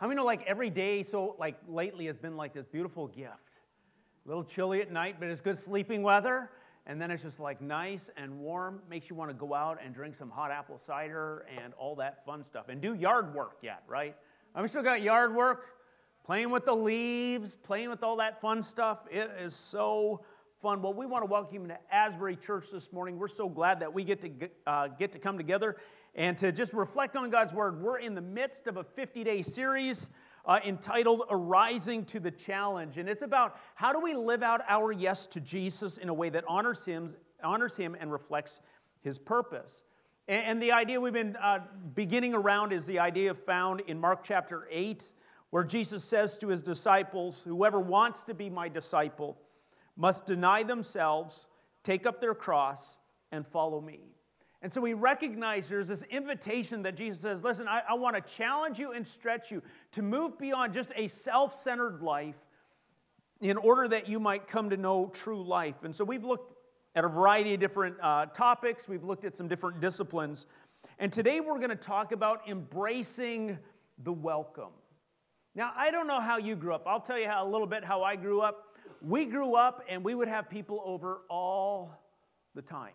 How many know like every day so like lately has been like this beautiful gift? A little chilly at night, but it's good sleeping weather. And then it's just like nice and warm, makes you want to go out and drink some hot apple cider and all that fun stuff. And do yard work yet, right? I've still got yard work, playing with the leaves, playing with all that fun stuff. It is so fun. Well, we want to welcome you to Asbury Church this morning. We're so glad that we get to uh, get to come together and to just reflect on God's Word. We're in the midst of a 50 day series uh, entitled Arising to the Challenge. And it's about how do we live out our yes to Jesus in a way that honors Him, honors him and reflects His purpose. And, and the idea we've been uh, beginning around is the idea found in Mark chapter 8, where Jesus says to His disciples, Whoever wants to be my disciple must deny themselves, take up their cross, and follow me. And so we recognize there's this invitation that Jesus says, Listen, I, I want to challenge you and stretch you to move beyond just a self centered life in order that you might come to know true life. And so we've looked at a variety of different uh, topics, we've looked at some different disciplines. And today we're going to talk about embracing the welcome. Now, I don't know how you grew up. I'll tell you how, a little bit how I grew up. We grew up and we would have people over all the time.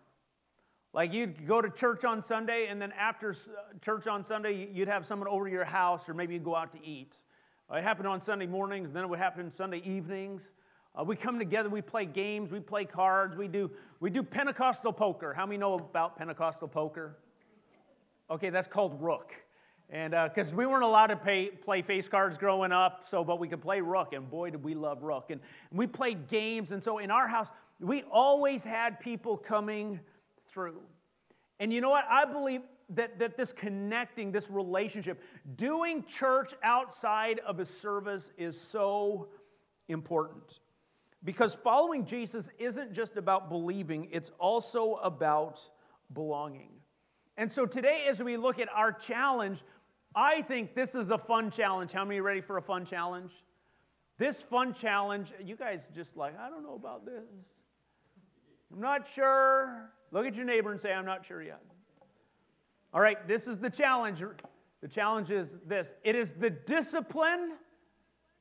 Like you'd go to church on Sunday, and then after uh, church on Sunday, you'd have someone over to your house, or maybe you'd go out to eat. It happened on Sunday mornings, then it would happen Sunday evenings. Uh, we come together, we play games, we play cards, we do, we do Pentecostal poker. How many know about Pentecostal poker? Okay, that's called Rook. And because uh, we weren't allowed to pay, play face cards growing up, so but we could play Rook, and boy, did we love Rook. And we played games, and so in our house, we always had people coming And you know what? I believe that, that this connecting, this relationship, doing church outside of a service is so important. Because following Jesus isn't just about believing, it's also about belonging. And so today, as we look at our challenge, I think this is a fun challenge. How many are ready for a fun challenge? This fun challenge, you guys just like, I don't know about this. I'm not sure. Look at your neighbor and say, I'm not sure yet. All right, this is the challenge. The challenge is this it is the discipline,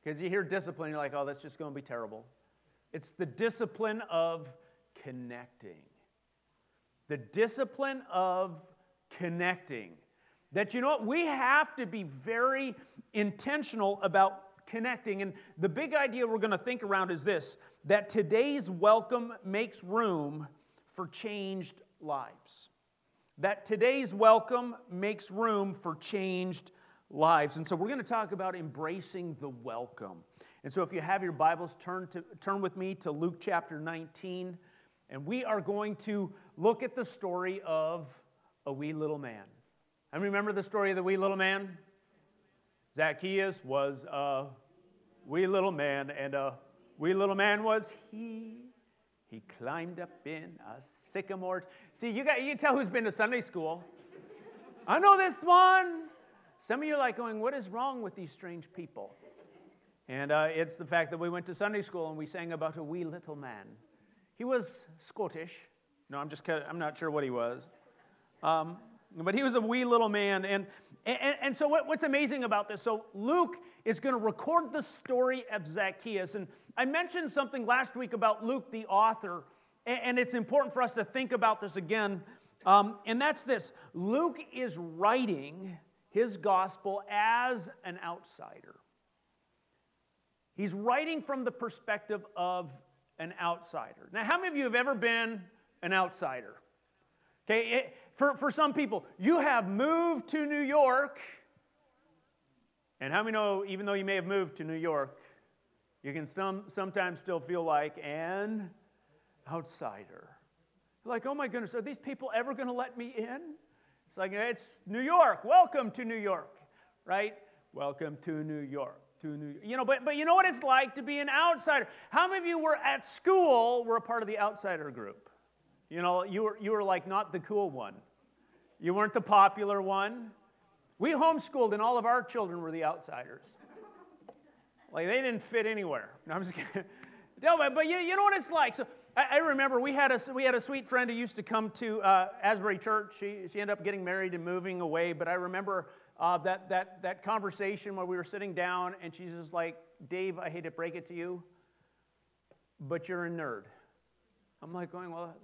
because you hear discipline, you're like, oh, that's just going to be terrible. It's the discipline of connecting. The discipline of connecting. That you know what? We have to be very intentional about connecting. And the big idea we're going to think around is this that today's welcome makes room for changed lives. That today's welcome makes room for changed lives. And so we're going to talk about embracing the welcome. And so if you have your Bibles, turn, to, turn with me to Luke chapter 19. And we are going to look at the story of a wee little man. And remember the story of the wee little man? Zacchaeus was a wee little man, and a wee little man was he. He climbed up in a sycamore. See, you, got, you can tell who's been to Sunday school. I know this one. Some of you are like going, What is wrong with these strange people? And uh, it's the fact that we went to Sunday school and we sang about a wee little man. He was Scottish. No, I'm just kidding. I'm not sure what he was. Um, but he was a wee little man. And, and, and so, what, what's amazing about this? So, Luke is going to record the story of Zacchaeus. And I mentioned something last week about Luke, the author, and it's important for us to think about this again. Um, and that's this Luke is writing his gospel as an outsider. He's writing from the perspective of an outsider. Now, how many of you have ever been an outsider? Okay, it, for, for some people, you have moved to New York. And how many know, even though you may have moved to New York, you can some, sometimes still feel like an outsider. Like, oh my goodness, are these people ever going to let me in? It's like, it's New York. Welcome to New York, right? Welcome to New York. To New You know, but, but you know what it's like to be an outsider. How many of you were at school, were a part of the outsider group? You know, you were, you were like not the cool one. You weren't the popular one. We homeschooled, and all of our children were the outsiders. Like they didn't fit anywhere. No, I'm just kidding. No, but, you, you know what it's like. So I, I, remember we had, a, we had a sweet friend who used to come to uh, Asbury Church. She, she ended up getting married and moving away. But I remember uh, that, that, that conversation where we were sitting down and she's just like, Dave, I hate to break it to you, but you're a nerd. I'm like going, well,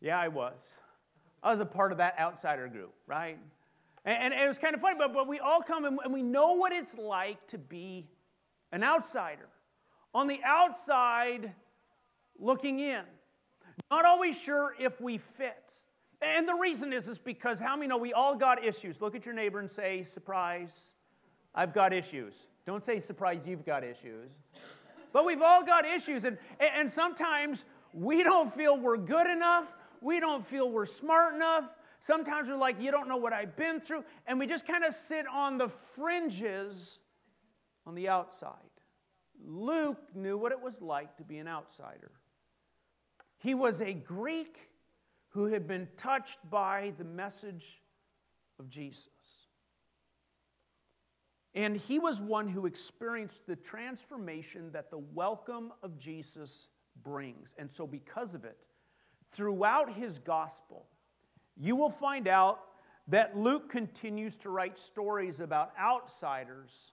yeah, I was. I was a part of that outsider group, right? And, and it was kind of funny, but, but we all come and, and we know what it's like to be an outsider. On the outside, looking in. Not always sure if we fit. And the reason is, is because how many know we all got issues? Look at your neighbor and say, surprise, I've got issues. Don't say, surprise, you've got issues. But we've all got issues. And, and sometimes we don't feel we're good enough. We don't feel we're smart enough. Sometimes we're like, you don't know what I've been through. And we just kind of sit on the fringes on the outside. Luke knew what it was like to be an outsider. He was a Greek who had been touched by the message of Jesus. And he was one who experienced the transformation that the welcome of Jesus brings. And so, because of it, throughout his gospel, you will find out that Luke continues to write stories about outsiders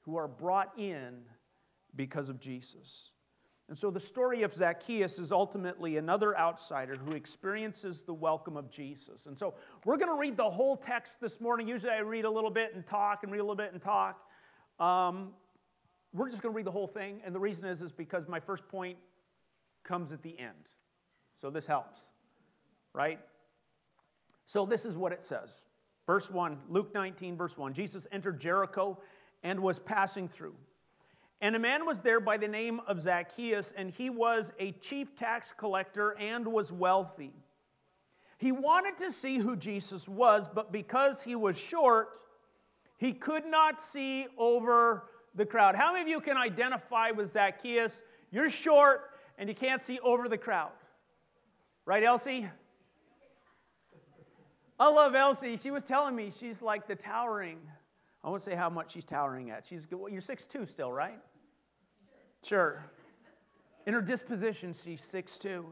who are brought in because of Jesus. And so the story of Zacchaeus is ultimately another outsider who experiences the welcome of Jesus. And so we're going to read the whole text this morning. Usually I read a little bit and talk and read a little bit and talk. Um, we're just going to read the whole thing. And the reason is, is because my first point comes at the end. So this helps, right? So this is what it says. Verse 1, Luke 19, verse 1. Jesus entered Jericho and was passing through. And a man was there by the name of Zacchaeus, and he was a chief tax collector and was wealthy. He wanted to see who Jesus was, but because he was short, he could not see over the crowd. How many of you can identify with Zacchaeus? You're short and you can't see over the crowd. Right, Elsie? I love Elsie. She was telling me she's like the towering. I won't say how much she's towering at. She's well, you're 6'2 still, right? Sure. In her disposition, she's 6'2.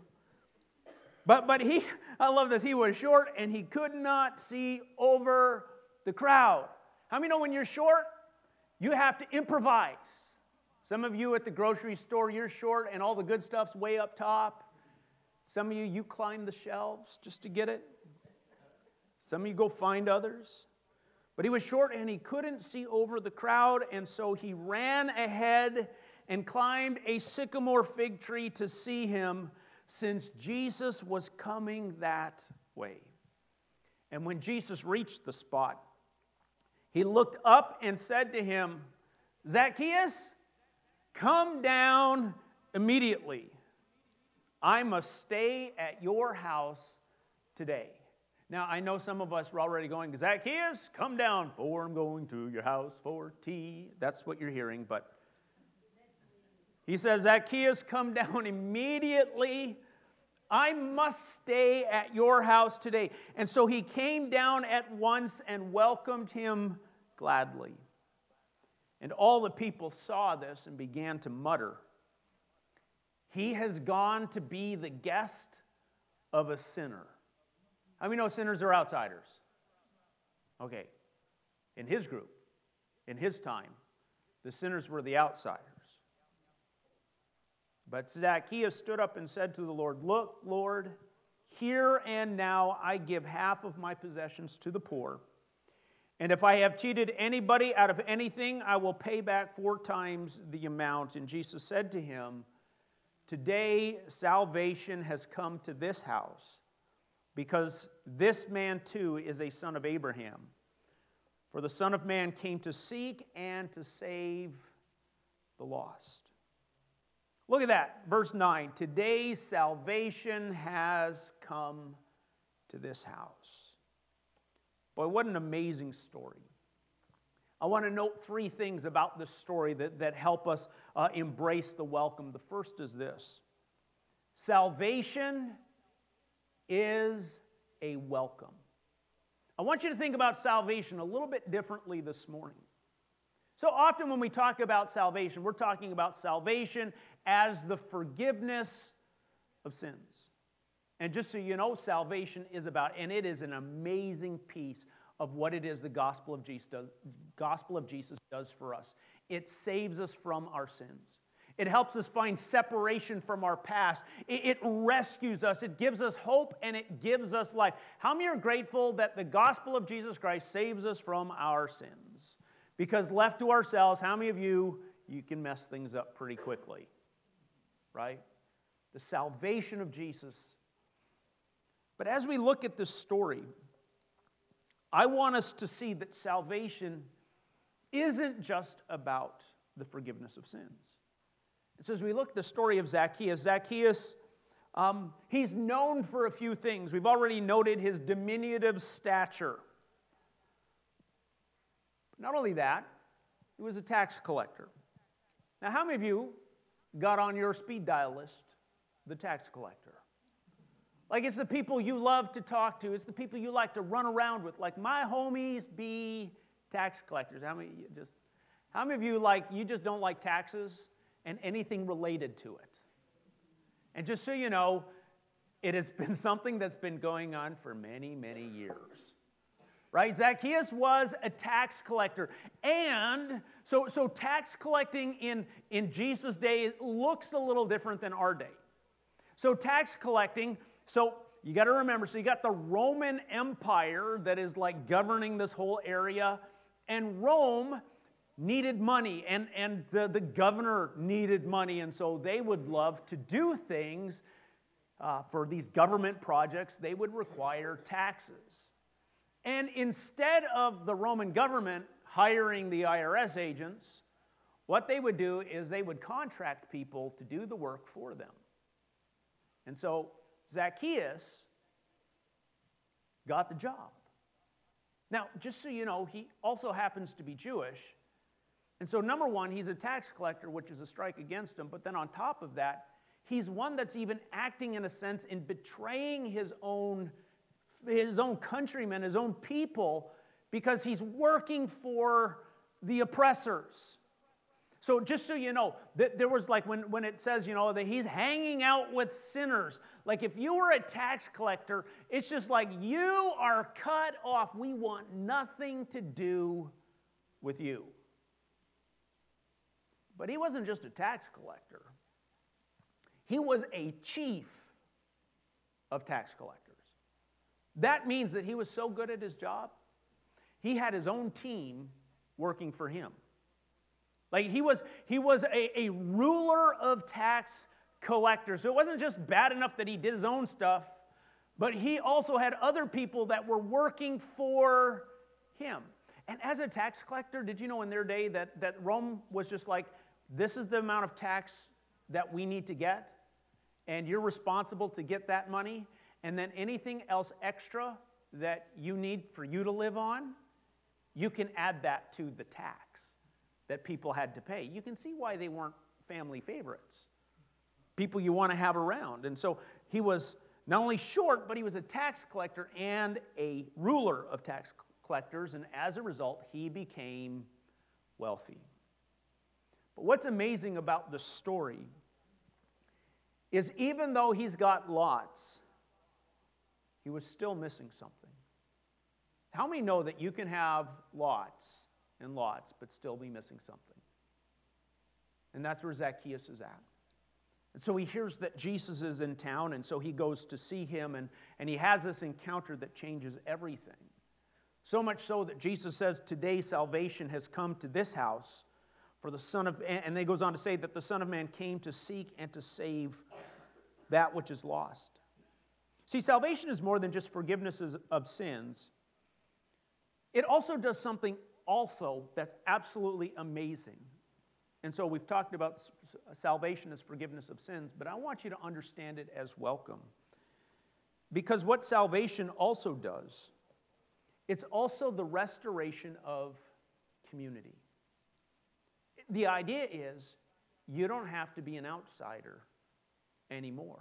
But, but he, I love this, he was short and he could not see over the crowd. How many know when you're short, you have to improvise? Some of you at the grocery store, you're short and all the good stuff's way up top. Some of you, you climb the shelves just to get it. Some of you go find others. But he was short and he couldn't see over the crowd, and so he ran ahead and climbed a sycamore fig tree to see him, since Jesus was coming that way. And when Jesus reached the spot, he looked up and said to him, Zacchaeus, come down immediately. I must stay at your house today. Now, I know some of us are already going, Zacchaeus, come down, for I'm going to your house for tea. That's what you're hearing, but he says, Zacchaeus, come down immediately. I must stay at your house today. And so he came down at once and welcomed him gladly. And all the people saw this and began to mutter, He has gone to be the guest of a sinner. How many know sinners are outsiders? Okay. In his group, in his time, the sinners were the outsiders. But Zacchaeus stood up and said to the Lord, Look, Lord, here and now I give half of my possessions to the poor. And if I have cheated anybody out of anything, I will pay back four times the amount. And Jesus said to him, Today salvation has come to this house, because this man too is a son of Abraham. For the Son of Man came to seek and to save the lost. Look at that, verse 9. Today's salvation has come to this house. Boy, what an amazing story. I want to note three things about this story that, that help us uh, embrace the welcome. The first is this salvation is a welcome. I want you to think about salvation a little bit differently this morning. So often, when we talk about salvation, we're talking about salvation as the forgiveness of sins. And just so you know, salvation is about, and it is an amazing piece of what it is the gospel of Jesus does, gospel of Jesus does for us. It saves us from our sins. It helps us find separation from our past. It, it, rescues us. It gives us hope and it gives us life. How many are grateful that the gospel of Jesus Christ saves us from our sins? Because left to ourselves, how many of you, you can mess things up pretty quickly, right? The salvation of Jesus. But as we look at this story, I want us to see that salvation isn't just about the forgiveness of sins. And so, as we look at the story of Zacchaeus, Zacchaeus, um, he's known for a few things. We've already noted his diminutive stature. But not only that, he was a tax collector. Now, how many of you got on your speed dial list the tax collector? Like it's the people you love to talk to, it's the people you like to run around with. Like my homies be tax collectors. How many just how many of you like you just don't like taxes and anything related to it? And just so you know, it has been something that's been going on for many, many years. Right? Zacchaeus was a tax collector. And so, so tax collecting in, in Jesus' day looks a little different than our day. So, tax collecting, so you got to remember, so you got the Roman Empire that is like governing this whole area and Rome needed money, and, and the, the governor needed money, and so they would love to do things uh, for these government projects, they would require taxes. And instead of the Roman government hiring the IRS agents, what they would do is they would contract people to do the work for them. And so Zacchaeus got the job. Now, just so you know, he also happens to be Jewish. And so, number one, he's a tax collector, which is a strike against him. But then, on top of that, he's one that's even acting, in a sense, in betraying his own, his own countrymen, his own people, because he's working for the oppressors. So, just so you know, there was like when, when it says, you know, that he's hanging out with sinners. Like if you were a tax collector, it's just like you are cut off. We want nothing to do with you. But he wasn't just a tax collector, he was a chief of tax collectors. That means that he was so good at his job, he had his own team working for him. Like he was, he was a, a ruler of tax collectors. So it wasn't just bad enough that he did his own stuff, but he also had other people that were working for him. And as a tax collector, did you know in their day that, that Rome was just like, this is the amount of tax that we need to get, and you're responsible to get that money, and then anything else extra that you need for you to live on, you can add that to the tax that people had to pay. You can see why they weren't family favorites, people you want to have around. And so he was not only short, but he was a tax collector and a ruler of tax collectors, and as a result, he became wealthy. What's amazing about the story is even though he's got lots, he was still missing something. How many know that you can have lots and lots, but still be missing something. And that's where Zacchaeus is at. And so he hears that Jesus is in town, and so he goes to see him, and, and he has this encounter that changes everything. So much so that Jesus says, Today salvation has come to this house, for the Son of and then goes on to say that the Son of Man came to seek and to save that which is lost. See, salvation is more than just forgiveness of sins. It also does something also that's absolutely amazing. And so we've talked about salvation as forgiveness of sins, but I want you to understand it as welcome. Because what salvation also does, it's also the restoration of community. The idea is you don't have to be an outsider anymore.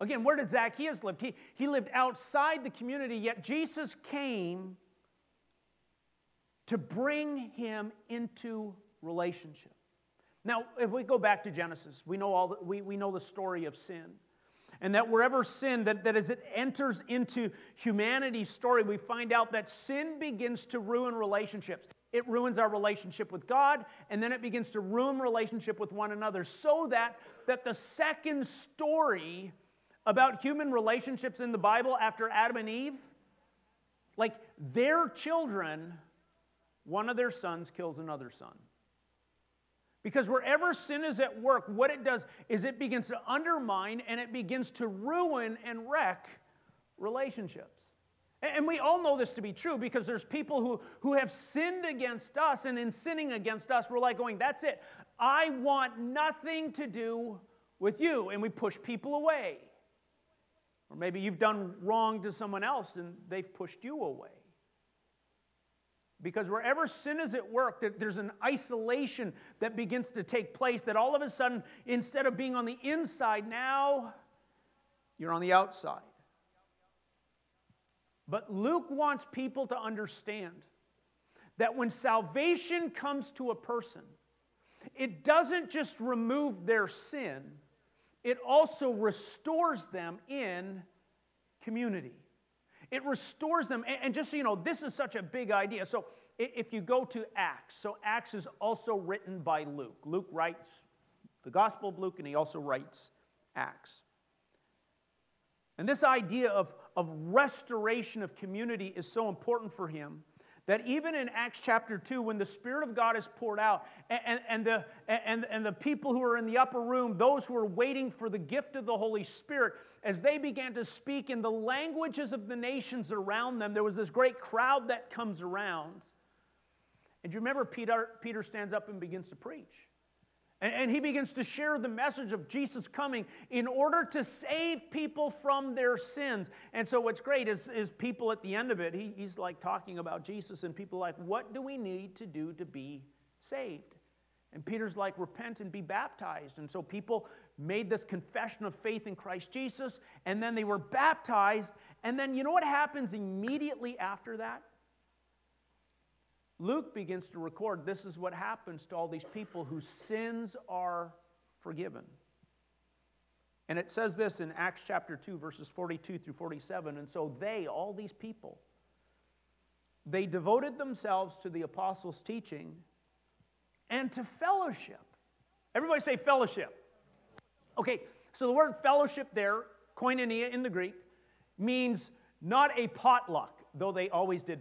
Again, where did Zacchaeus live? He, he lived outside the community, yet Jesus came to bring him into relationship. Now, if we go back to Genesis, we know, all the, we, we know the story of sin. And that wherever sin, that, that as it enters into humanity's story, we find out that sin begins to ruin relationships. It ruins our relationship with God, and then it begins to ruin relationship with one another. So that, that the second story about human relationships in the Bible after Adam and Eve, like their children, one of their sons kills another son. Because wherever sin is at work, what it does is it begins to undermine and it begins to ruin and wreck relationships. And we all know this to be true because there's people who, who have sinned against us, and in sinning against us, we're like going, That's it. I want nothing to do with you. And we push people away. Or maybe you've done wrong to someone else and they've pushed you away. Because wherever sin is at work, there's an isolation that begins to take place that all of a sudden, instead of being on the inside, now you're on the outside. But Luke wants people to understand that when salvation comes to a person, it doesn't just remove their sin, it also restores them in community. It restores them. And just so you know, this is such a big idea. So if you go to Acts, so Acts is also written by Luke. Luke writes the Gospel of Luke, and he also writes Acts. And this idea of, of restoration of community is so important for him that even in Acts chapter 2, when the Spirit of God is poured out, and, and, the, and, and the people who are in the upper room, those who are waiting for the gift of the Holy Spirit, as they began to speak in the languages of the nations around them, there was this great crowd that comes around. And you remember Peter, Peter stands up and begins to preach. And, he begins to share the message of Jesus coming in order to save people from their sins. And so, what's great is, is people at the end of it, he, he's like talking about Jesus, and people like, What do we need to do to be saved? And Peter's like, Repent and be baptized. And so, people made this confession of faith in Christ Jesus, and then they were baptized. And then, you know what happens immediately after that? Luke begins to record this is what happens to all these people whose sins are forgiven. And it says this in Acts chapter 2, verses 42 through 47. And so they, all these people, they devoted themselves to the apostles' teaching and to fellowship. Everybody say fellowship. Okay, so the word fellowship there, koinonia in the Greek, means not a potluck, though they always did,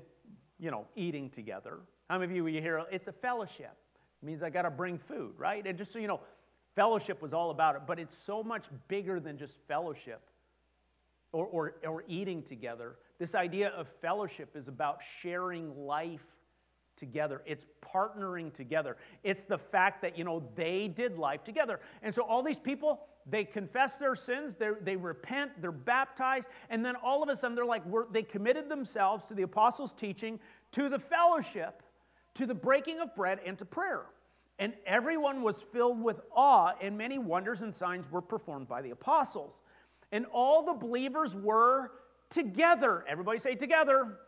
you know, eating together. How many of you, you hear it's a fellowship? It means I got to bring food, right? And just so you know, fellowship was all about it, but it's so much bigger than just fellowship or, or, or eating together. This idea of fellowship is about sharing life together. It's partnering together. It's the fact that, you know, they did life together. And so all these people, they confess their sins, they repent, they're baptized, and then all of a sudden they're like, they committed themselves to the apostles' teaching, to the fellowship, to the breaking of bread and to prayer. And everyone was filled with awe, and many wonders and signs were performed by the apostles. And all the believers were together. Everybody say together.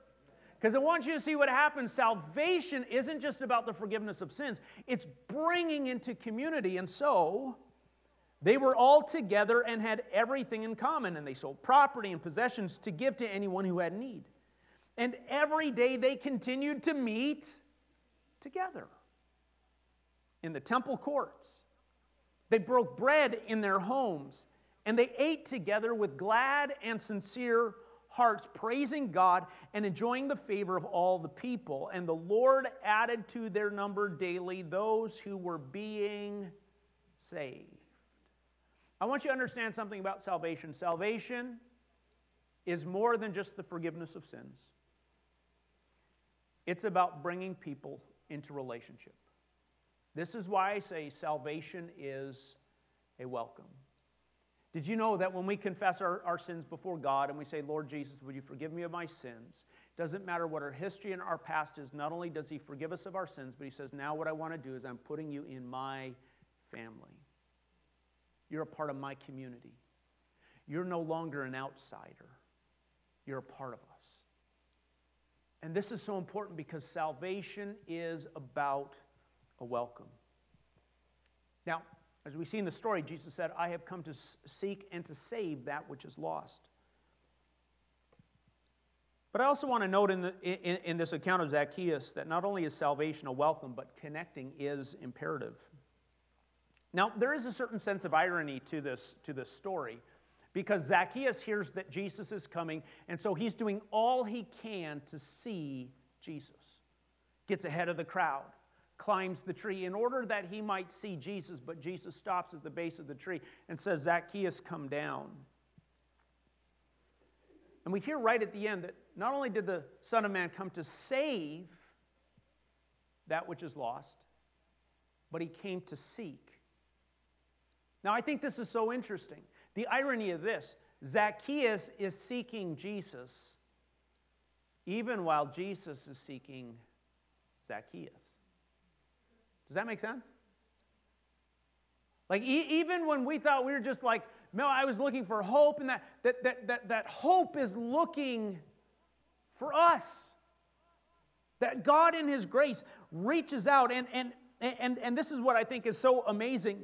Because I want you to see what happens. Salvation isn't just about the forgiveness of sins, it's bringing into community. And so they were all together and had everything in common, and they sold property and possessions to give to anyone who had need. And every day they continued to meet together in the temple courts. They broke bread in their homes and they ate together with glad and sincere hearts, praising God and enjoying the favor of all the people. And the Lord added to their number daily those who were being saved. I want you to understand something about salvation. Salvation is more than just the forgiveness of sins, it's about bringing people into relationship. This is why I say salvation is a welcome. Did you know that when we confess our, our sins before God and we say, Lord Jesus, would you forgive me of my sins? Doesn't matter what our history and our past is, not only does He forgive us of our sins, but He says, now what I want to do is I'm putting you in my family. You're a part of my community. You're no longer an outsider, you're a part of us. And this is so important because salvation is about a welcome. Now, As we see in the story, Jesus said, I have come to seek and to save that which is lost. But I also want to note in, the, in, in, this account of Zacchaeus that not only is salvation a welcome, but connecting is imperative. Now, there is a certain sense of irony to this, to this story because Zacchaeus hears that Jesus is coming, and so he's doing all he can to see Jesus. Gets ahead of the crowd, climbs the tree in order that he might see Jesus, but Jesus stops at the base of the tree and says, Zacchaeus, come down. And we hear right at the end that not only did the Son of Man come to save that which is lost, but he came to seek. Now, I think this is so interesting. The irony of this Zacchaeus is seeking Jesus even while Jesus is seeking Zacchaeus. Does that make sense? Like, e- even when we thought we were just like, no, I was looking for hope, and that, that, that, that, that hope is looking for us. That God, in His grace, reaches out. And, and, and, and this is what I think is so amazing.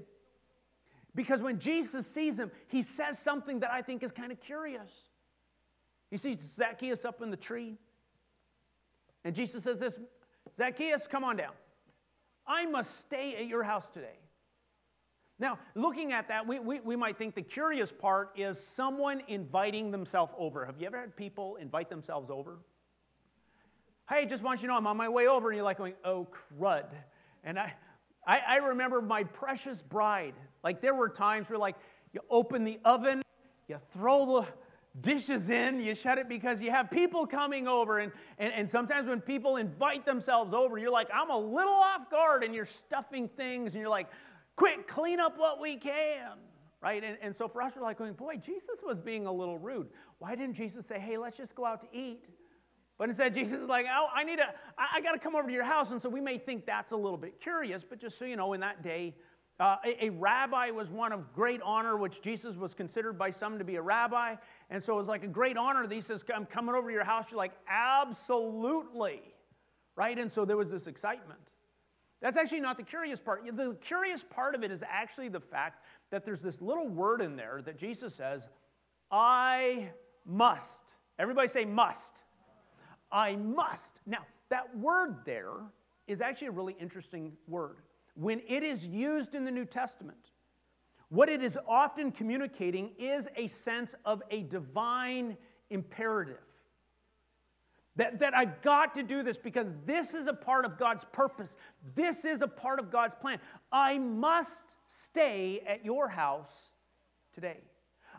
Because when Jesus sees him, he says something that I think is kind of curious. He sees Zacchaeus up in the tree. And Jesus says this Zacchaeus, come on down. I must stay at your house today. Now, looking at that, we, we, we might think the curious part is someone inviting themselves over. Have you ever had people invite themselves over? Hey, just want you to know I'm on my way over. And you're like going, oh, crud. And I, I, I remember my precious bride. Like, there were times where, like, you open the oven, you throw the dishes in, you shut it because you have people coming over. And, and, and sometimes when people invite themselves over, you're like, I'm a little off guard, and you're stuffing things, and you're like, quick, clean up what we can. Right? And, and so for us, we're like going, boy, Jesus was being a little rude. Why didn't Jesus say, hey, let's just go out to eat? But instead, Jesus is like, oh, I need to, I, I got to come over to your house. And so we may think that's a little bit curious, but just so you know, in that day, uh, a, a, rabbi was one of great honor, which Jesus was considered by some to be a rabbi. And so it was like a great honor that he says, I'm coming over to your house. You're like, absolutely. Right? And so there was this excitement. That's actually not the curious part. The curious part of it is actually the fact that there's this little word in there that Jesus says, I must. Everybody say must. I must. Now, that word there is actually a really interesting word. When it is used in the New Testament, what it is often communicating is a sense of a divine imperative. That, that I've got to do this because this is a part of God's purpose. This is a part of God's plan. I must stay at your house today.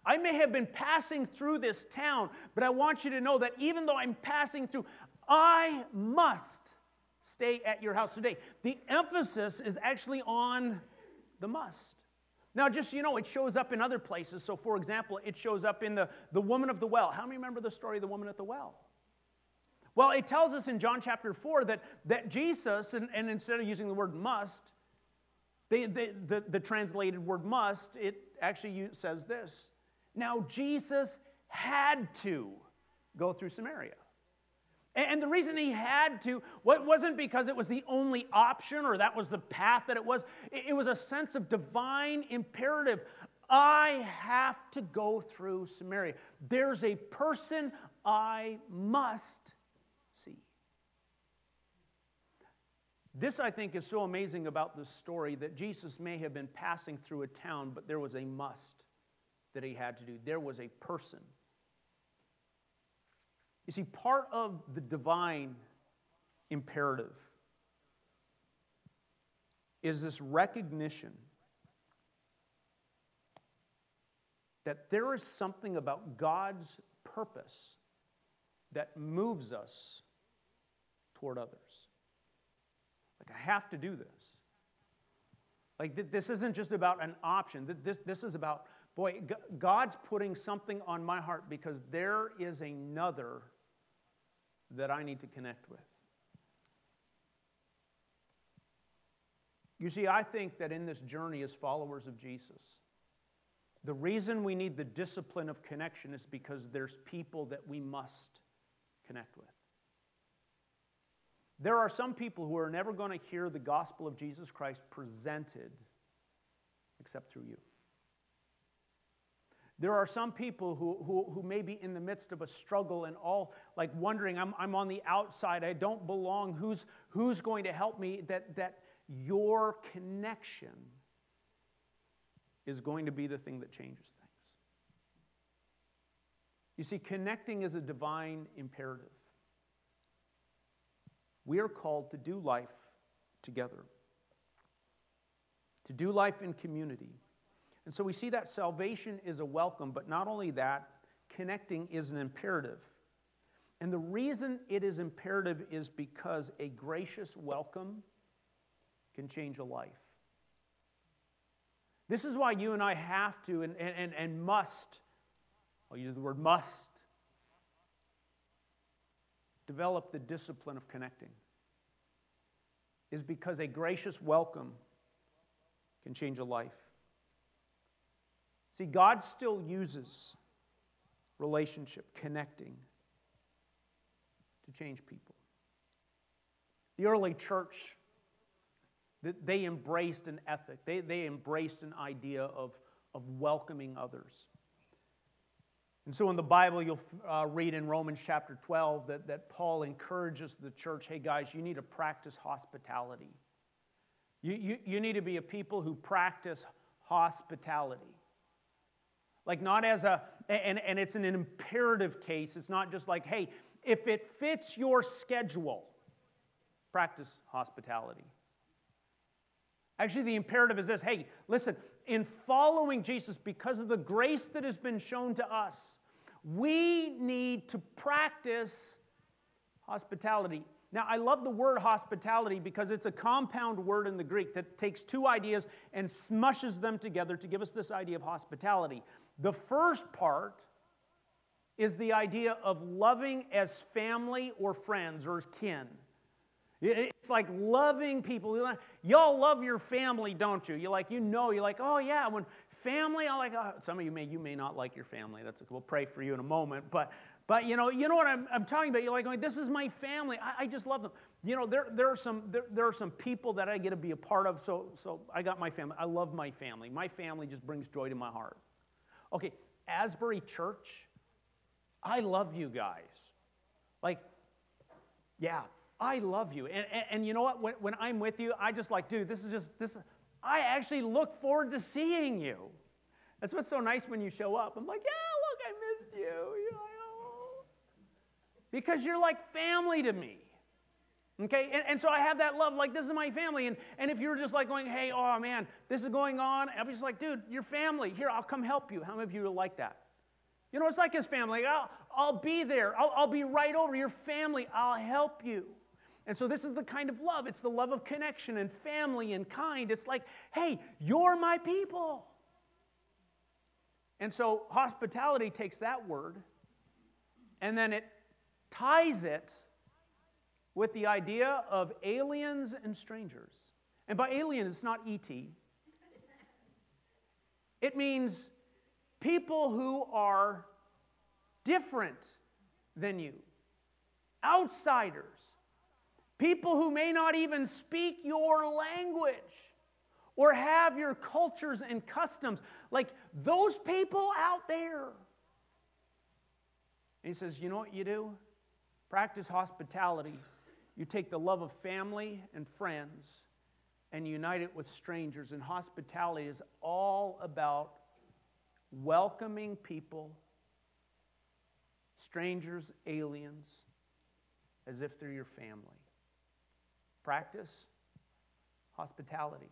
I may have been passing through this town, but I want you to know that even though I'm passing through, I must stay at your house today. The emphasis is actually on the must. Now, just you know, it shows up in other places. So, for example, it shows up in the, the woman of the well. How many remember the story of the woman at the well? Well, it tells us in John chapter 4 that, that Jesus, and, and instead of using the word must, the, the, the translated word must, it actually says this. Now, Jesus had to go through Samaria. And the reason he had to wasn't because it was the only option or that was the path that it was. It was a sense of divine imperative. I have to go through Samaria. There's a person I must see. This, I think, is so amazing about this story that Jesus may have been passing through a town, but there was a must that he had to do. There was a person. You see, part of the divine imperative is this recognition that there is something about God's purpose that moves us toward others. Like, I have to do this. Like, this isn't just about an option. This, this is about, boy, God's putting something on my heart because there is another that I need to connect with. You see, I think that in this journey as followers of Jesus, the reason we need the discipline of connection is because there's people that we must connect with. There are some people who are never going to hear the gospel of Jesus Christ presented except through you. There are some people who, who, who may be in the midst of a struggle and all like wondering, I'm, I'm on the outside, I don't belong, who's, who's going to help me? That, that your connection is going to be the thing that changes things. You see, connecting is a divine imperative. We are called to do life together, to do life in community. And so we see that salvation is a welcome, but not only that, connecting is an imperative. And the reason it is imperative is because a gracious welcome can change a life. This is why you and I have to and, and, and must, I'll use the word must, develop the discipline of connecting. Is because a gracious welcome can change a life. See, God still uses relationship, connecting, to change people. The early church, that they embraced an ethic, they, they embraced an idea of, of welcoming others. And so in the Bible, you'll uh, read in Romans chapter 12 that, that Paul encourages the church hey, guys, you need to practice hospitality. You, you, you need to be a people who practice hospitality. Like, not as a, and, and it's an imperative case. It's not just like, hey, if it fits your schedule, practice hospitality. Actually, the imperative is this hey, listen, in following Jesus, because of the grace that has been shown to us, we need to practice hospitality. Now, I love the word hospitality because it's a compound word in the Greek that takes two ideas and smushes them together to give us this idea of hospitality. The first part is the idea of loving as family or friends or kin. It's like loving people. Y'all love your family, don't you? You like, you know, you're like, oh yeah, when family, I like, oh, some of you may, you may not like your family. That's, we'll pray for you in a moment. But, but you know, you know what I'm, I'm talking about? You're like going, this is my family. I, I just love them. You know, there, there, are some, there, there are some people that I get to be a part of. So, so I got my family. I love my family. My family just brings joy to my heart. Okay, Asbury Church, I love you guys. Like, yeah, I love you. And, and, and, you know what? When, when I'm with you, I just like, dude, this is just, this. I actually look forward to seeing you. That's what's so nice when you show up. I'm like, yeah, look, I missed you. Because you're like family to me. Okay, and, and, so I have that love, like this is my family. And, and if you're just like going, hey, oh man, this is going on, I'll be just like, dude, your family. Here, I'll come help you. How many of you are like that? You know, it's like his family. I'll, I'll be there. I'll, I'll be right over your family. I'll help you. And so this is the kind of love. It's the love of connection and family and kind. It's like, hey, you're my people. And so hospitality takes that word and then it ties it with the idea of aliens and strangers. And by alien, it's not ET. It means people who are different than you, outsiders, people who may not even speak your language or have your cultures and customs. Like those people out there. And he says, You know what you do? Practice hospitality you take the love of family and friends and unite it with strangers. And hospitality is all about welcoming people, strangers, aliens, as if they're your family. Practice hospitality.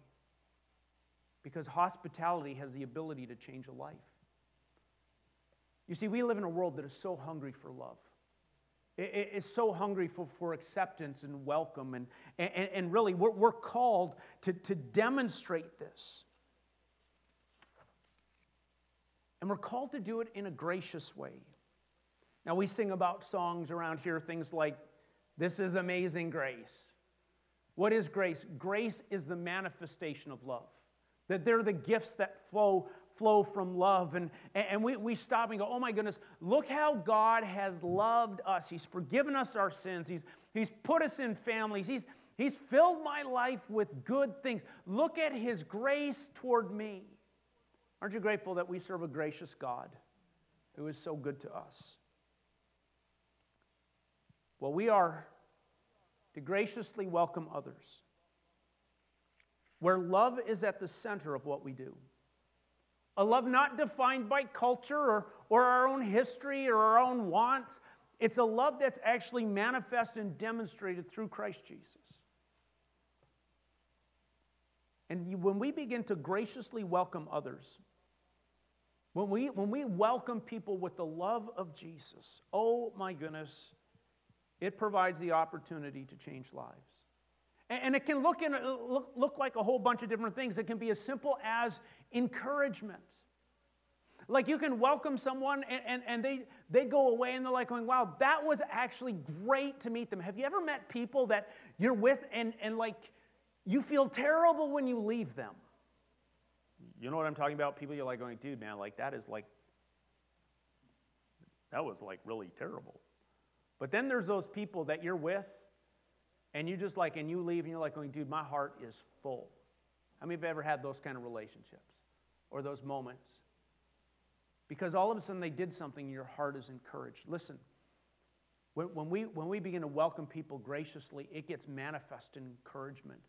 Because hospitality has the ability to change a life. You see, we live in a world that is so hungry for love is so hungry for, for acceptance and welcome. And, and, and really, we're, we're called to, to demonstrate this. And we're called to do it in a gracious way. Now, we sing about songs around here, things like, This is amazing grace. What is grace? Grace is the manifestation of love. That they're the gifts that flow flow from love. And, and we, we stop and go, oh my goodness, look how God has loved us. He's forgiven us our sins, He's, he's put us in families, he's, he's filled my life with good things. Look at His grace toward me. Aren't you grateful that we serve a gracious God who is so good to us? Well, we are to graciously welcome others, where love is at the center of what we do. A love not defined by culture or, or our own history or our own wants. It's a love that's actually manifested and demonstrated through Christ Jesus. And when we begin to graciously welcome others, when we, when we welcome people with the love of Jesus, oh my goodness, it provides the opportunity to change lives. And, and it can look, in, look, look like a whole bunch of different things. It can be as simple as encouragement. Like you can welcome someone and, and, and, they, they go away and they're like going, wow, that was actually great to meet them. Have you ever met people that you're with and, and like you feel terrible when you leave them? You know what I'm talking about? People you're like going, dude, man, like that is like, that was like really terrible. But then there's those people that you're with and you just like, and you leave and you're like going, dude, my heart is full. How many you ever had those kind of relationships or those moments? Because all of a sudden they did something and your heart is encouraged. Listen, when, we, when we begin to welcome people graciously, it gets manifest in encouragement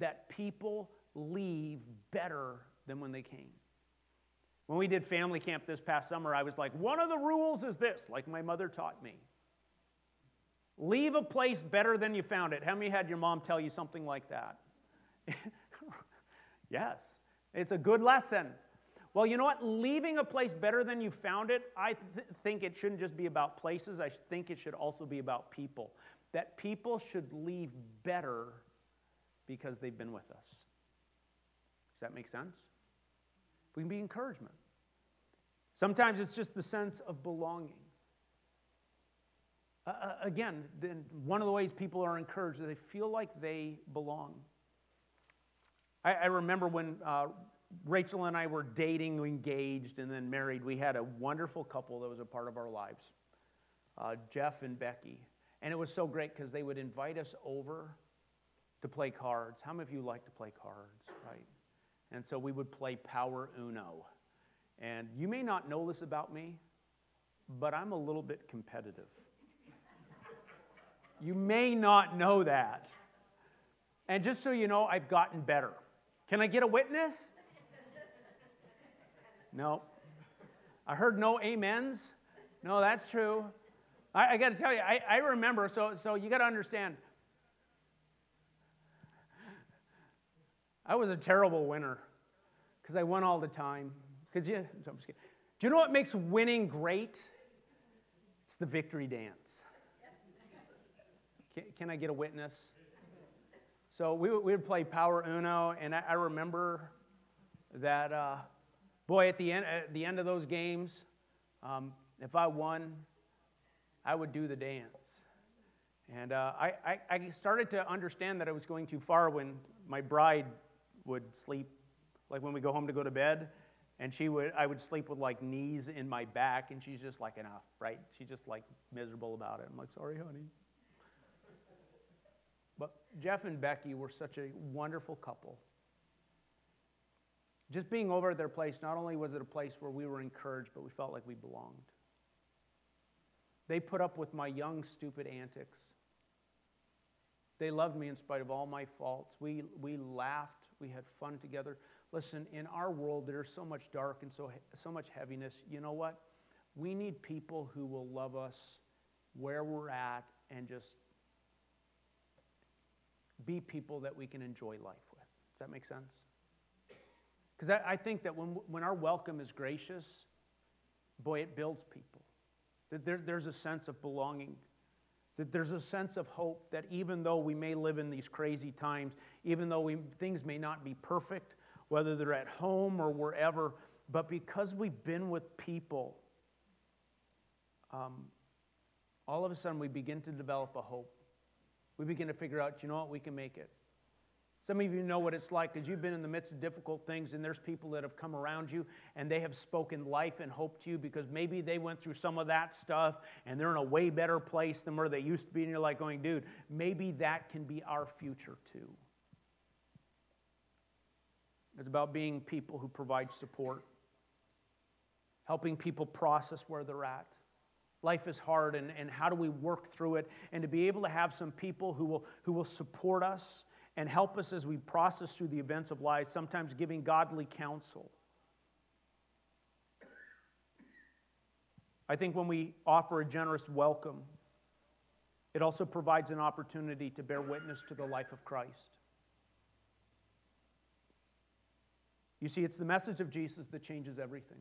that people leave better than when they came. When we did family camp this past summer, I was like, one of the rules is this, like my mother taught me. Leave a place better than you found it. How many had your mom tell you something like that? yes, it's a good lesson. Well, you know what? Leaving a place better than you found it, I th- think it shouldn't just be about places. I think it should also be about people. That people should leave better because they've been with us. Does that make sense? We can be encouragement. Sometimes it's just the sense of belonging. Uh, again, then one of the ways people are encouraged is they feel like they belong. I, I remember when uh, Rachel and I were dating, engaged, and then married. We had a wonderful couple that was a part of our lives, uh, Jeff and Becky. And it was so great because they would invite us over to play cards. How many of you like to play cards, right? And so we would play Power Uno. And you may not know this about me, but I'm a little bit competitive. you may not know that. And just so you know, I've gotten better. Can I get a witness? No. I heard no amens. No, that's true. I, I got to tell you, I, I remember, so, so you got to understand. I was a terrible winner because I won all the time. Because you, do you know what makes winning great? It's the victory dance. Can, can I get a witness? So we, we would play Power Uno, and I, I remember that. Uh, Boy, at the end, at the end of those games, um, if I won, I would do the dance. And uh, I, I, I started to understand that I was going too far when my bride would sleep, like when we go home to go to bed, and she would, I would sleep with like knees in my back, and she's just like, enough, right? She's just like miserable about it. I'm like, sorry, honey. But Jeff and Becky were such a wonderful couple. Just being over at their place, not only was it a place where we were encouraged, but we felt like we belonged. They put up with my young, stupid antics. They loved me in spite of all my faults. We, we laughed. We had fun together. Listen, in our world, there's so much dark and so, so much heaviness. You know what? We need people who will love us where we're at and just be people that we can enjoy life with. Does that make sense? Because I, I, think that when, when our welcome is gracious, boy, it builds people. That there, there's a sense of belonging. That there's a sense of hope that even though we may live in these crazy times, even though we, things may not be perfect, whether they're at home or wherever, but because we've been with people, um, all of a sudden we begin to develop a hope. We begin to figure out, you know what, we can make it. Some of you know what it's like because you've been in the midst of difficult things, and there's people that have come around you and they have spoken life and hope to you because maybe they went through some of that stuff and they're in a way better place than where they used to be. And you're like, going, dude, maybe that can be our future too. It's about being people who provide support. helping people process where they're at. Life is hard, and, and how do we work through it? And to be able to have some people who will, who will support us and help us as we process through the events of life, sometimes giving godly counsel. I think when we offer a generous welcome, it also provides an opportunity to bear witness to the life of Christ. You see, it's the message of Jesus that changes everything.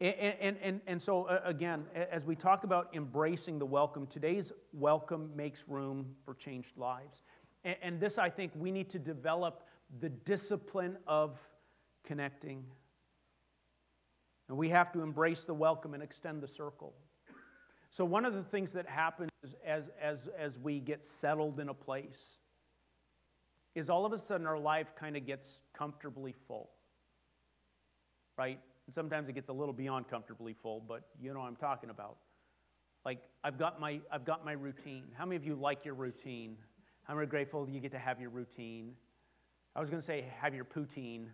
And, and, and, and so, again, as we talk about embracing the welcome, today's welcome makes room for changed lives. And, and this, I think, we need to develop the discipline of connecting. And we have to embrace the welcome and extend the circle. So, one of the things that happens as, as, as we get settled in a place is all of a sudden our life kind of gets comfortably full, right? And sometimes it gets a little beyond comfortably full, but you know what I'm talking about. Like, I've got my, I've got my routine. How many of you like your routine? Many are grateful you get to have your routine? I was going to say have your poutine.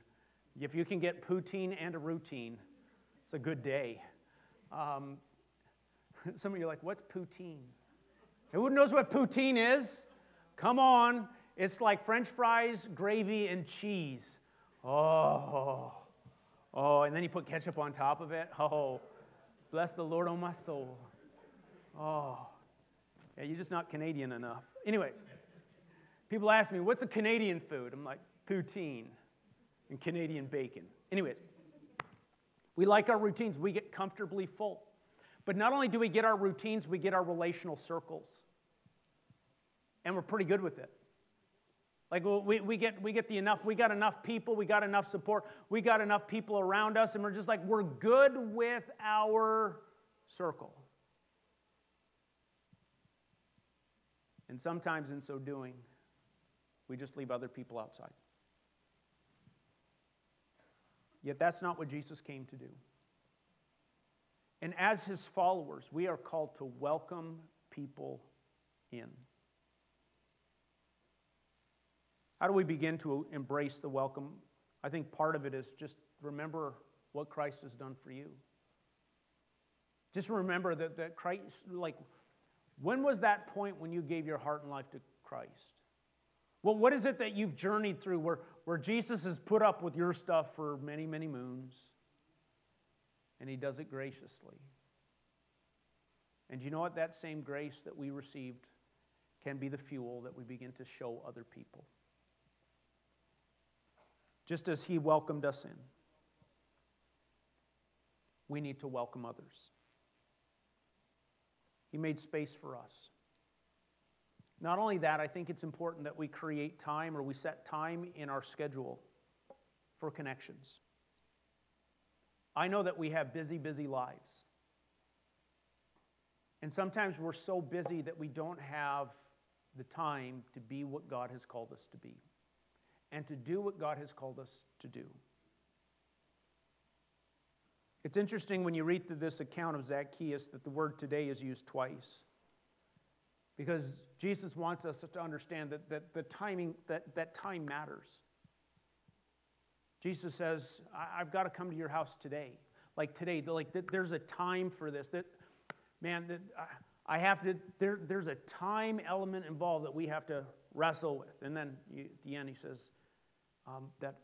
If you can get poutine and a routine, it's a good day. Um, some of you are like, what's poutine? Who knows what poutine is? Come on. It's like french fries, gravy, and cheese. Oh, oh, and then you put ketchup on top of it. Oh, bless the Lord, oh my soul. Oh, yeah, you're just not Canadian enough. Anyways, people ask me, what's a Canadian food? I'm like, poutine and Canadian bacon. Anyways, we like our routines, we get comfortably full. But not only do we get our routines, we get our relational circles. And we're pretty good with it. Like we, we, get, we get the enough, we got enough people, we got enough support, we got enough people around us, and we're just like, we're good with our circle. And sometimes in so doing, we just leave other people outside. Yet that's not what Jesus came to do. And as his followers, we are called to welcome people in. How do we begin to embrace the welcome? I think part of it is just remember what Christ has done for you. Just remember that, that Christ, like, when was that point when you gave your heart and life to Christ? Well, what is it that you've journeyed through where, where Jesus has put up with your stuff for many, many moons? And he does it graciously. And you know what? That same grace that we received can be the fuel that we begin to show other people just as He welcomed us in. We need to welcome others. He made space for us. Not only that, I think it's important that we create time or we set time in our schedule for connections. I know that we have busy, busy lives. And sometimes we're so busy that we don't have the time to be what God has called us to be and to do what God has called us to do. It's interesting when you read through this account of Zacchaeus that the word today is used twice. Because Jesus wants us to understand that, that the timing, that, that time matters. Jesus says, I've got to come to your house today. Like today, like there's a time for this. That, man, that I have to, there, there's a time element involved that we have to wrestle with. And then you, at the end, he says, um, that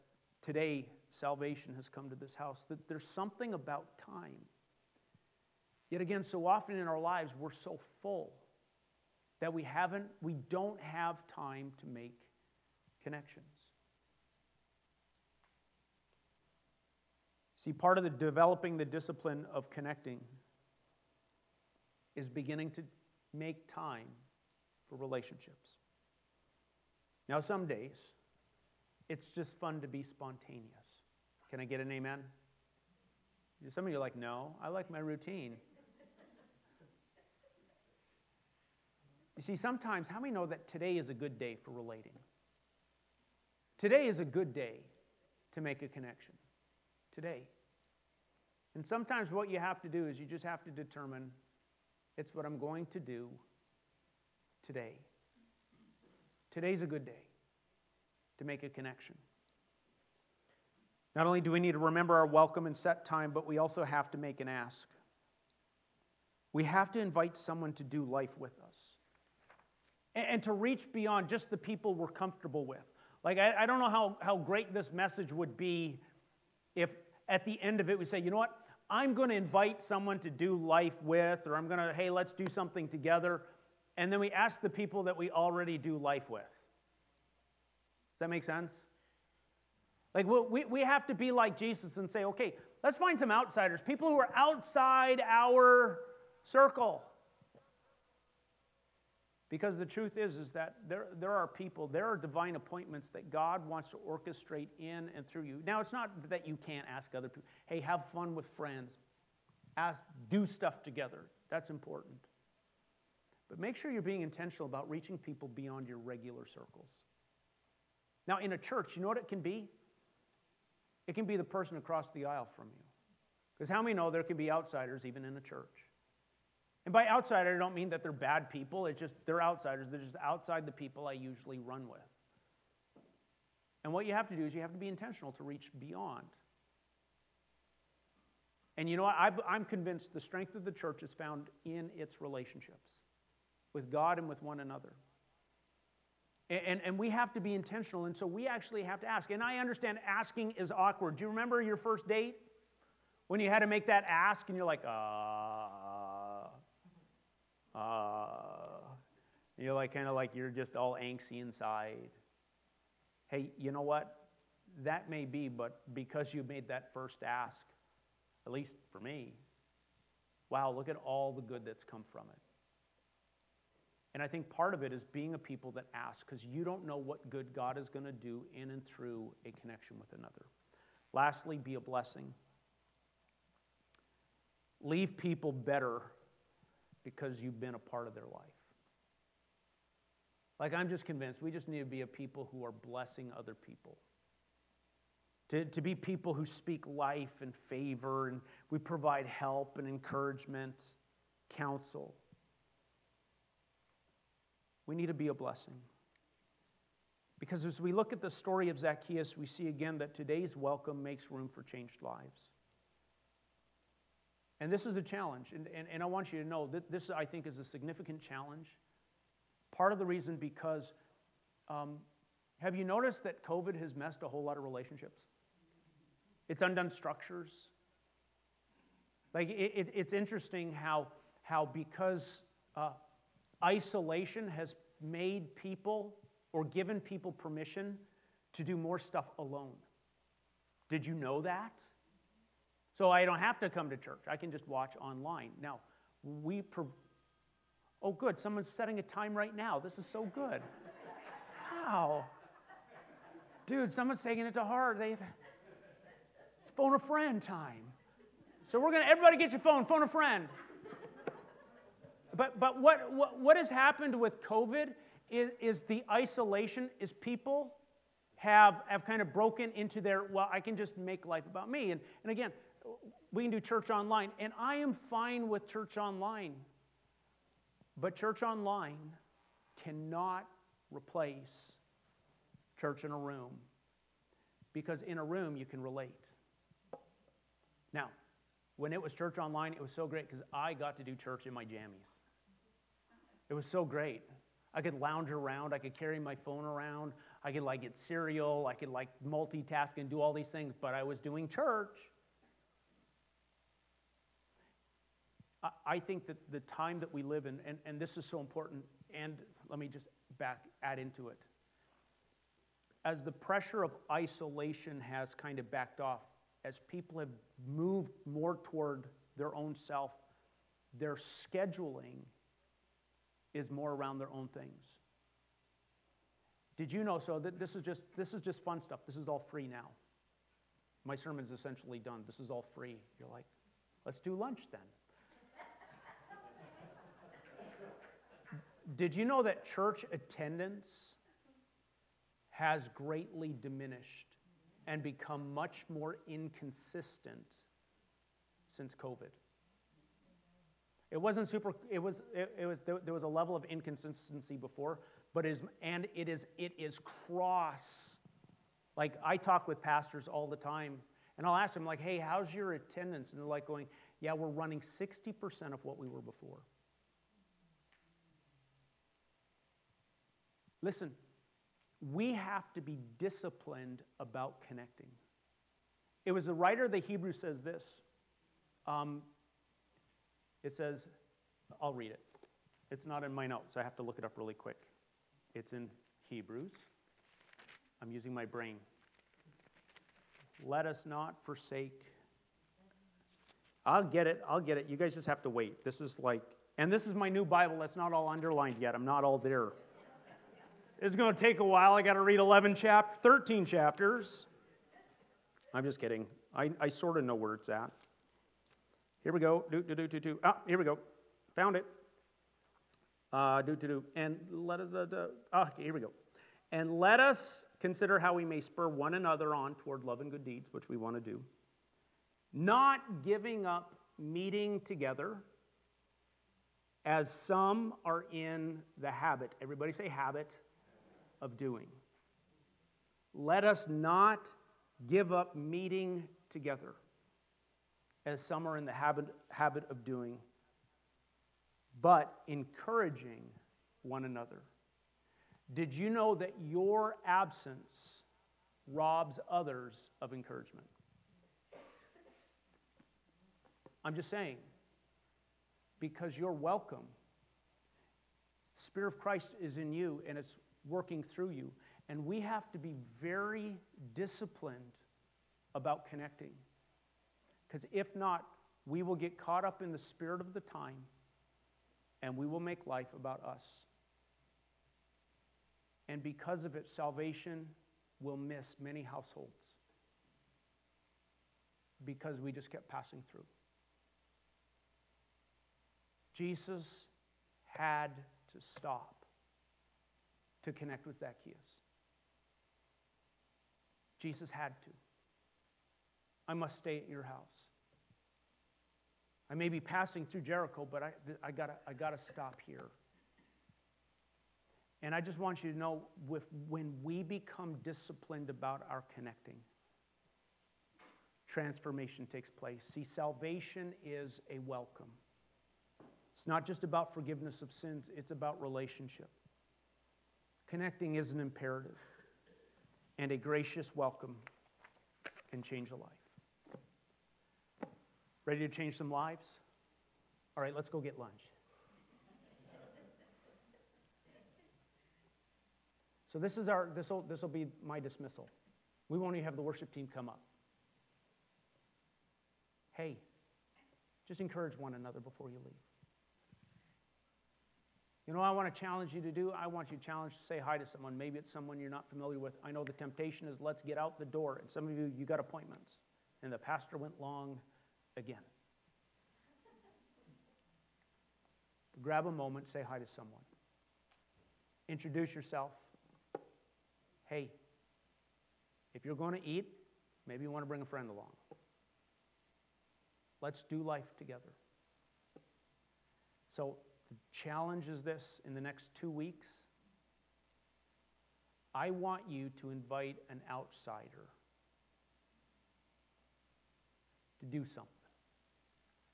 today salvation has come to this house, that there's something about time. Yet again, so often in our lives, we're so full that we haven't, we don't have time to make connections. See, part of the developing the discipline of connecting is beginning to make time for relationships. Now, some days, it's just fun to be spontaneous. Can I get an amen? Some of you are like, no, I like my routine. You see, sometimes, how many know that today is a good day for relating? Today is a good day to make a connection. Today. And sometimes what you have to do is you just have to determine it's what I'm going to do today. Today's a good day to make a connection. Not only do we need to remember our welcome and set time, but we also have to make an ask. We have to invite someone to do life with us and, and to reach beyond just the people we're comfortable with. Like, I, I don't know how, how great this message would be if at the end of it we say, you know what? I'm going to invite someone to do life with, or I'm going to, hey, let's do something together. And then we ask the people that we already do life with. Does that make sense? Like, we, we have to be like Jesus and say, okay, let's find some outsiders, people who are outside our circle. Because the truth is, is that there, there are people, there are divine appointments that God wants to orchestrate in and through you. Now, it's not that you can't ask other people, hey, have fun with friends, ask, do stuff together. That's important. But make sure you're being intentional about reaching people beyond your regular circles. Now, in a church, you know what it can be? It can be the person across the aisle from you. Because how many know there can be outsiders even in a church? And by outsider, I don't mean that they're bad people. It's just they're outsiders. They're just outside the people I usually run with. And what you have to do is you have to be intentional to reach beyond. And you know what? I'm convinced the strength of the church is found in its relationships with God and with one another. And, and, we have to be intentional. And so we actually have to ask. And I understand asking is awkward. Do you remember your first date? When you had to make that ask and you're like, uh, uh, you're like kind of like you're just all angsty inside. Hey, you know what? That may be, but because you made that first ask, at least for me, wow, look at all the good that's come from it. And I think part of it is being a people that ask because you don't know what good God is going to do in and through a connection with another. Lastly, be a blessing. Leave people better because you've been a part of their life. Like, I'm just convinced we just need to be a people who are blessing other people. To, to be people who speak life and favor, and we provide help and encouragement, counsel. We need to be a blessing. Because as we look at the story of Zacchaeus, we see again that today's welcome makes room for changed lives. And this is a challenge, and, and, and I want you to know that this, I think, is a significant challenge. Part of the reason because um, have you noticed that COVID has messed a whole lot of relationships? It's undone structures. Like, it, it, it's interesting how, how because uh, isolation has made people or given people permission to do more stuff alone. Did you know that? So I don't have to come to church. I can just watch online. Now, we. Prov- oh, good. Someone's setting a time right now. This is so good. Wow. Dude, someone's taking it to heart. They, it's phone a friend time. So we're going to, everybody get your phone, phone a friend. But, but what, what, what has happened with COVID is, is the isolation, is people have, have kind of broken into their, well, I can just make life about me. And, and again, we can do church online, and I am fine with church online. But church online cannot replace church in a room because in a room you can relate. Now, when it was church online, it was so great because I got to do church in my jammies. It was so great. I could lounge around, I could carry my phone around, I could like get cereal, I could like multitask and do all these things, but I was doing church. I think that the time that we live in, and, and this is so important, and let me just back add into it. As the pressure of isolation has kind of backed off, as people have moved more toward their own self, their scheduling is more around their own things. Did you know? So that this is just this is just fun stuff. This is all free now. My sermon's essentially done. This is all free. You're like, let's do lunch then. Did you know that church attendance has greatly diminished and become much more inconsistent since COVID? It wasn't super, it was, it, it was, there was a level of inconsistency before, but is, and it is, it is cross Like, I talk with pastors all the time, and I'll ask them, like, hey, how's your attendance? And they're like, going, yeah, we're running 60% of what we were before. Listen, we have to be disciplined about connecting. It was the writer of the Hebrews says this. Um, it says, I'll read it. It's not in my notes. I have to look it up really quick. It's in Hebrews. I'm using my brain. Let us not forsake. I'll get it. I'll get it. You guys just have to wait. This is like, and this is my new Bible that's not all underlined yet. I'm not all there. It's going to take a while. I got to read 11 chapters, 13 chapters. I'm just kidding. I, I sort of know where it's at. Here we go. Do, do, do, do, do. Ah, here we go. Found it. Uh, do, do, do. And let us, uh, uh, ah, here we go. And let us consider how we may spur one another on toward love and good deeds, which we want to do. Not giving up meeting together, as some are in the habit. Everybody say habit of doing. Let us not give up meeting together, as some are in the habit, habit of doing, but encouraging one another. Did you know that your absence robs others of encouragement? I'm just saying, because you're welcome. The Spirit of Christ is in you and it's working through you. And we have to be very disciplined about connecting. Because if not, we will get caught up in the spirit of the time and we will make life about us. And because of it, salvation will miss many households because we just kept passing through. Jesus had to stop to connect with Zacchaeus. Jesus had to. I must stay at your house. I may be passing through Jericho, but I, I gotta, I gotta stop here. And I just want you to know with, when we become disciplined about our connecting, transformation takes place. See, salvation is a welcome. It's not just about forgiveness of sins, it's about relationship. Connecting is an imperative, and a gracious welcome can change a life. Ready to change some lives? All right, let's go get lunch. So this is our this will this will be my dismissal. We won't even have the worship team come up. Hey, just encourage one another before you leave. You know I want to challenge you to do? I want you to challenge to say hi to someone. Maybe it's someone you're not familiar with. I know the temptation is let's get out the door. And some of you, you got appointments. And the pastor went long again. Grab a moment, say hi to someone. Introduce yourself. Hey, if you're going to eat, maybe you want to bring a friend along. Let's do life together. So, the challenge is this in the next two weeks, I want you to invite an outsider to do something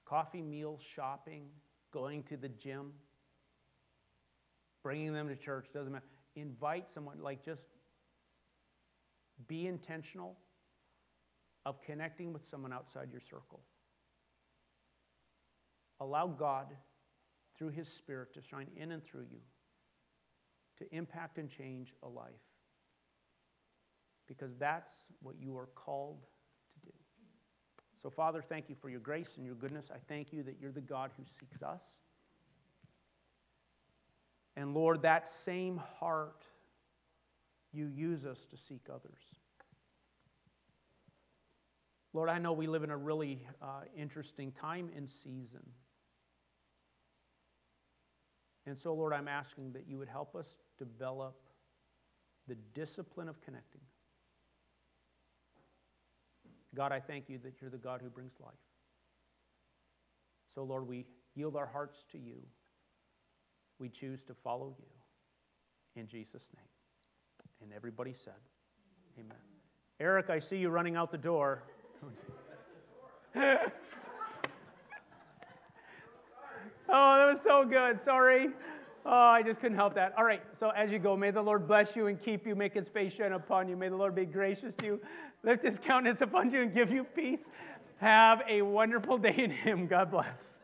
coffee, meal, shopping, going to the gym, bringing them to church, doesn't matter. Invite someone, like just be intentional of connecting with someone outside your circle. Allow God through His Spirit to shine in and through you to impact and change a life. Because that's what you are called to do. So, Father, thank you for your grace and your goodness. I thank you that you're the God who seeks us. And Lord, that same heart you use us to seek others. Lord, I know we live in a really uh, interesting time and season. And so, Lord, I'm asking that you would help us develop the discipline of connecting. God, I thank you that you're the God who brings life. So, Lord, we yield our hearts to you. We choose to follow you. In Jesus' name. And everybody said, Amen. Eric, I see you running out the door. Oh, that was so good. Sorry. Oh, I just couldn't help that. All right, so as you go, may the Lord bless you and keep you, make his face shine upon you. May the Lord be gracious to you, lift his countenance upon you, and give you peace. Have a wonderful day in him. God bless.